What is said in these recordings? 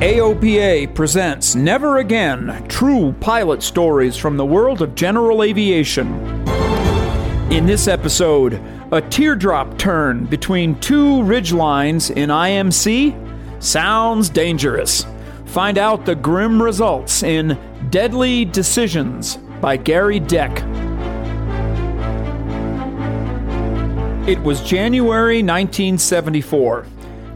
AOPA presents Never Again True Pilot Stories from the World of General Aviation. In this episode, a teardrop turn between two ridgelines in IMC sounds dangerous. Find out the grim results in Deadly Decisions by Gary Deck. It was January 1974.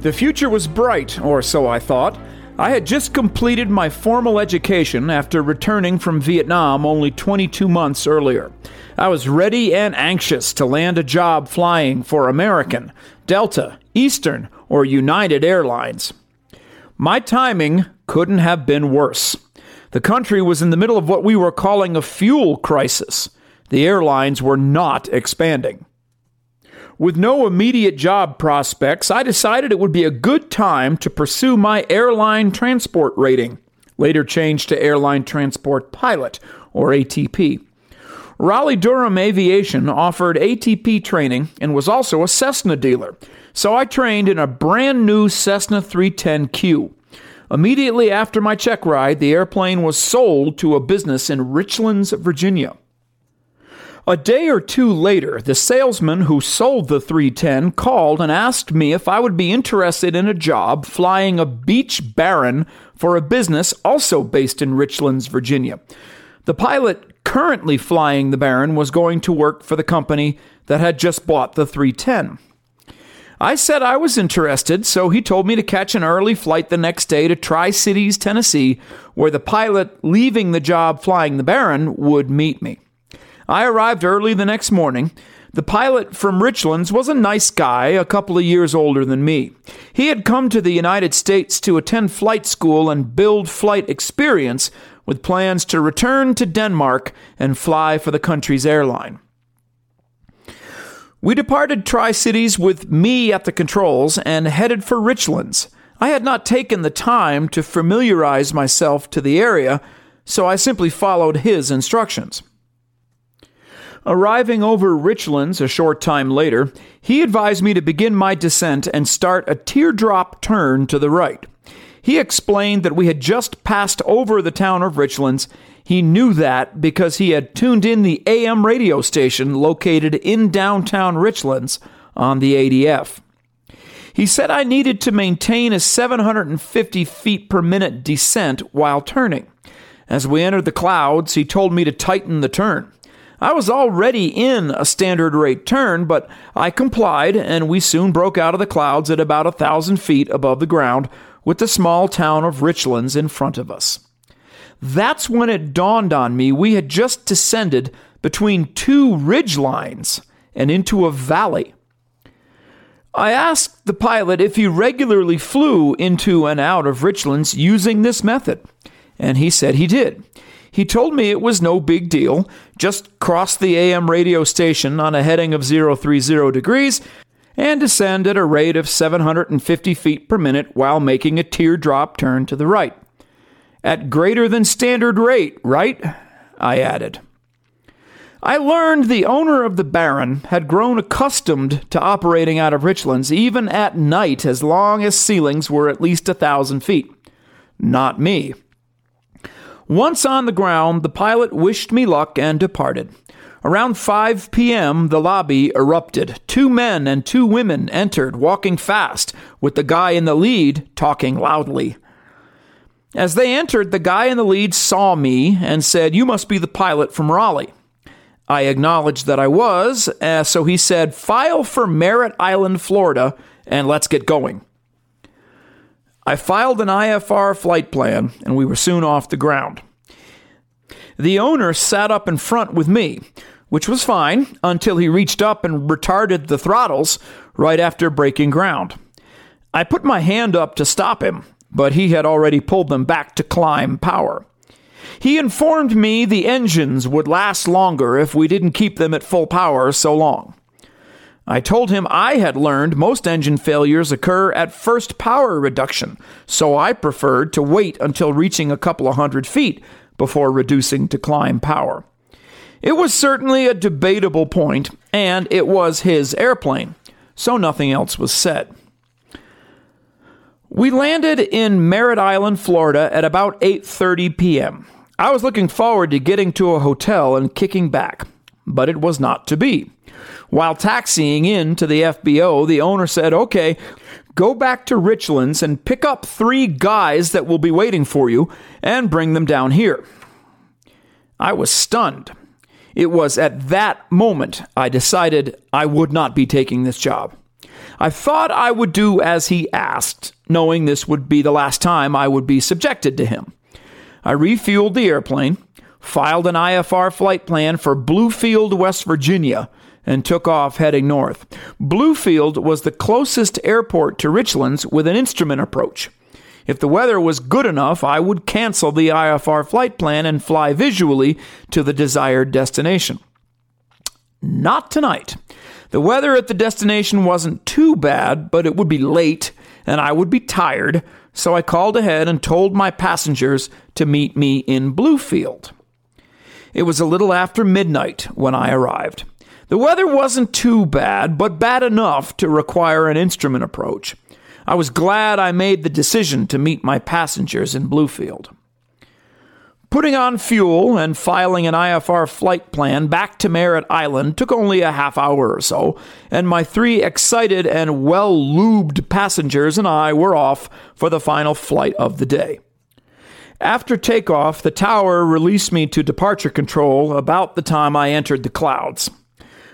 The future was bright, or so I thought. I had just completed my formal education after returning from Vietnam only 22 months earlier. I was ready and anxious to land a job flying for American, Delta, Eastern, or United Airlines. My timing couldn't have been worse. The country was in the middle of what we were calling a fuel crisis. The airlines were not expanding. With no immediate job prospects, I decided it would be a good time to pursue my airline transport rating, later changed to Airline Transport Pilot, or ATP. Raleigh Durham Aviation offered ATP training and was also a Cessna dealer, so I trained in a brand new Cessna 310Q. Immediately after my check ride, the airplane was sold to a business in Richlands, Virginia. A day or two later, the salesman who sold the 310 called and asked me if I would be interested in a job flying a Beech Baron for a business also based in Richlands, Virginia. The pilot currently flying the Baron was going to work for the company that had just bought the 310. I said I was interested, so he told me to catch an early flight the next day to Tri Cities, Tennessee, where the pilot leaving the job flying the Baron would meet me. I arrived early the next morning. The pilot from Richlands was a nice guy, a couple of years older than me. He had come to the United States to attend flight school and build flight experience with plans to return to Denmark and fly for the country's airline. We departed Tri Cities with me at the controls and headed for Richlands. I had not taken the time to familiarize myself to the area, so I simply followed his instructions. Arriving over Richlands a short time later, he advised me to begin my descent and start a teardrop turn to the right. He explained that we had just passed over the town of Richlands. He knew that because he had tuned in the AM radio station located in downtown Richlands on the ADF. He said I needed to maintain a 750 feet per minute descent while turning. As we entered the clouds, he told me to tighten the turn. I was already in a standard rate turn, but I complied, and we soon broke out of the clouds at about a thousand feet above the ground with the small town of Richlands in front of us. That's when it dawned on me we had just descended between two ridge lines and into a valley. I asked the pilot if he regularly flew into and out of Richlands using this method, and he said he did. He told me it was no big deal. Just cross the AM radio station on a heading of 030 degrees and descend at a rate of 750 feet per minute while making a teardrop turn to the right. At greater than standard rate, right? I added. I learned the owner of the Baron had grown accustomed to operating out of Richlands even at night as long as ceilings were at least a thousand feet. Not me. Once on the ground, the pilot wished me luck and departed. Around 5 p.m., the lobby erupted. Two men and two women entered, walking fast, with the guy in the lead talking loudly. As they entered, the guy in the lead saw me and said, You must be the pilot from Raleigh. I acknowledged that I was, uh, so he said, File for Merritt Island, Florida, and let's get going. I filed an IFR flight plan, and we were soon off the ground. The owner sat up in front with me, which was fine until he reached up and retarded the throttles right after breaking ground. I put my hand up to stop him, but he had already pulled them back to climb power. He informed me the engines would last longer if we didn't keep them at full power so long. I told him I had learned most engine failures occur at first power reduction, so I preferred to wait until reaching a couple of hundred feet before reducing to climb power. It was certainly a debatable point, and it was his airplane, so nothing else was said. We landed in Merritt Island, Florida at about 8:30 p.m. I was looking forward to getting to a hotel and kicking back, but it was not to be. While taxiing in to the FBO, the owner said, "Okay, go back to Richlands and pick up 3 guys that will be waiting for you and bring them down here." I was stunned. It was at that moment I decided I would not be taking this job. I thought I would do as he asked, knowing this would be the last time I would be subjected to him. I refueled the airplane, filed an IFR flight plan for Bluefield, West Virginia, and took off heading north. Bluefield was the closest airport to Richlands with an instrument approach. If the weather was good enough, I would cancel the IFR flight plan and fly visually to the desired destination. Not tonight. The weather at the destination wasn't too bad, but it would be late and I would be tired, so I called ahead and told my passengers to meet me in Bluefield. It was a little after midnight when I arrived. The weather wasn't too bad, but bad enough to require an instrument approach. I was glad I made the decision to meet my passengers in Bluefield. Putting on fuel and filing an IFR flight plan back to Merritt Island took only a half hour or so, and my three excited and well lubed passengers and I were off for the final flight of the day. After takeoff, the tower released me to departure control about the time I entered the clouds.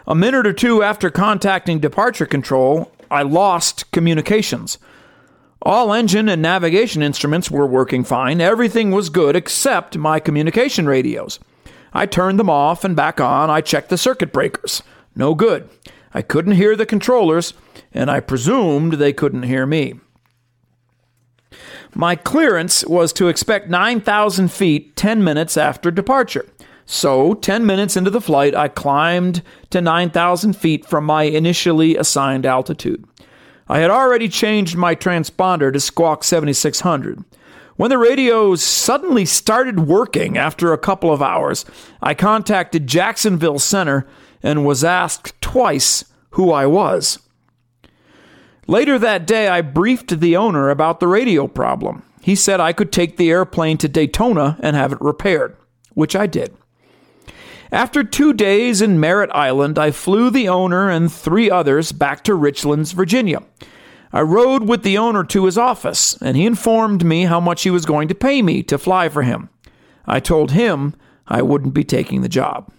A minute or two after contacting departure control, I lost communications. All engine and navigation instruments were working fine. Everything was good except my communication radios. I turned them off and back on. I checked the circuit breakers. No good. I couldn't hear the controllers, and I presumed they couldn't hear me. My clearance was to expect 9,000 feet 10 minutes after departure. So, 10 minutes into the flight, I climbed to 9,000 feet from my initially assigned altitude. I had already changed my transponder to Squawk 7600. When the radios suddenly started working after a couple of hours, I contacted Jacksonville Center and was asked twice who I was. Later that day, I briefed the owner about the radio problem. He said I could take the airplane to Daytona and have it repaired, which I did. After two days in Merritt Island, I flew the owner and three others back to Richlands, Virginia. I rode with the owner to his office, and he informed me how much he was going to pay me to fly for him. I told him I wouldn't be taking the job.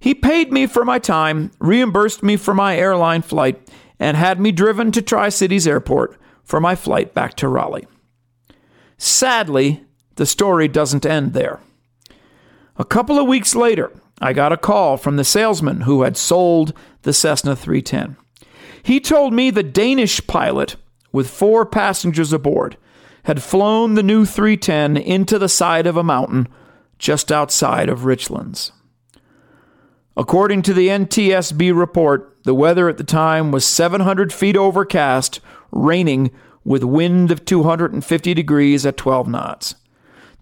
He paid me for my time, reimbursed me for my airline flight, and had me driven to Tri Cities Airport for my flight back to Raleigh. Sadly, the story doesn't end there. A couple of weeks later, I got a call from the salesman who had sold the Cessna 310. He told me the Danish pilot, with four passengers aboard, had flown the new 310 into the side of a mountain just outside of Richlands. According to the NTSB report, the weather at the time was 700 feet overcast, raining, with wind of 250 degrees at 12 knots.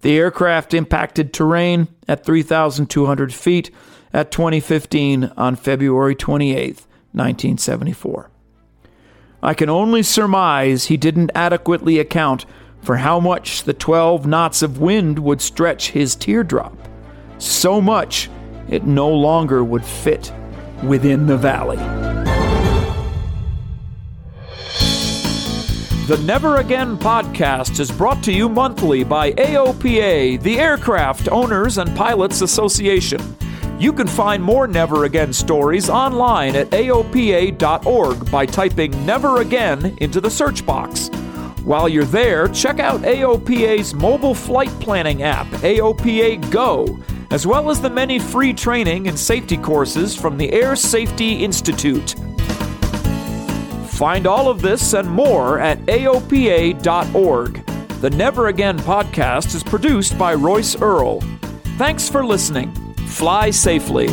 The aircraft impacted terrain at 3,200 feet at 2015 on February 28, 1974. I can only surmise he didn't adequately account for how much the 12 knots of wind would stretch his teardrop. So much it no longer would fit within the valley. The Never Again podcast is brought to you monthly by AOPA, the Aircraft Owners and Pilots Association. You can find more Never Again stories online at AOPA.org by typing Never Again into the search box. While you're there, check out AOPA's mobile flight planning app, AOPA Go, as well as the many free training and safety courses from the Air Safety Institute. Find all of this and more at AOPA.org. The Never Again podcast is produced by Royce Earl. Thanks for listening. Fly safely.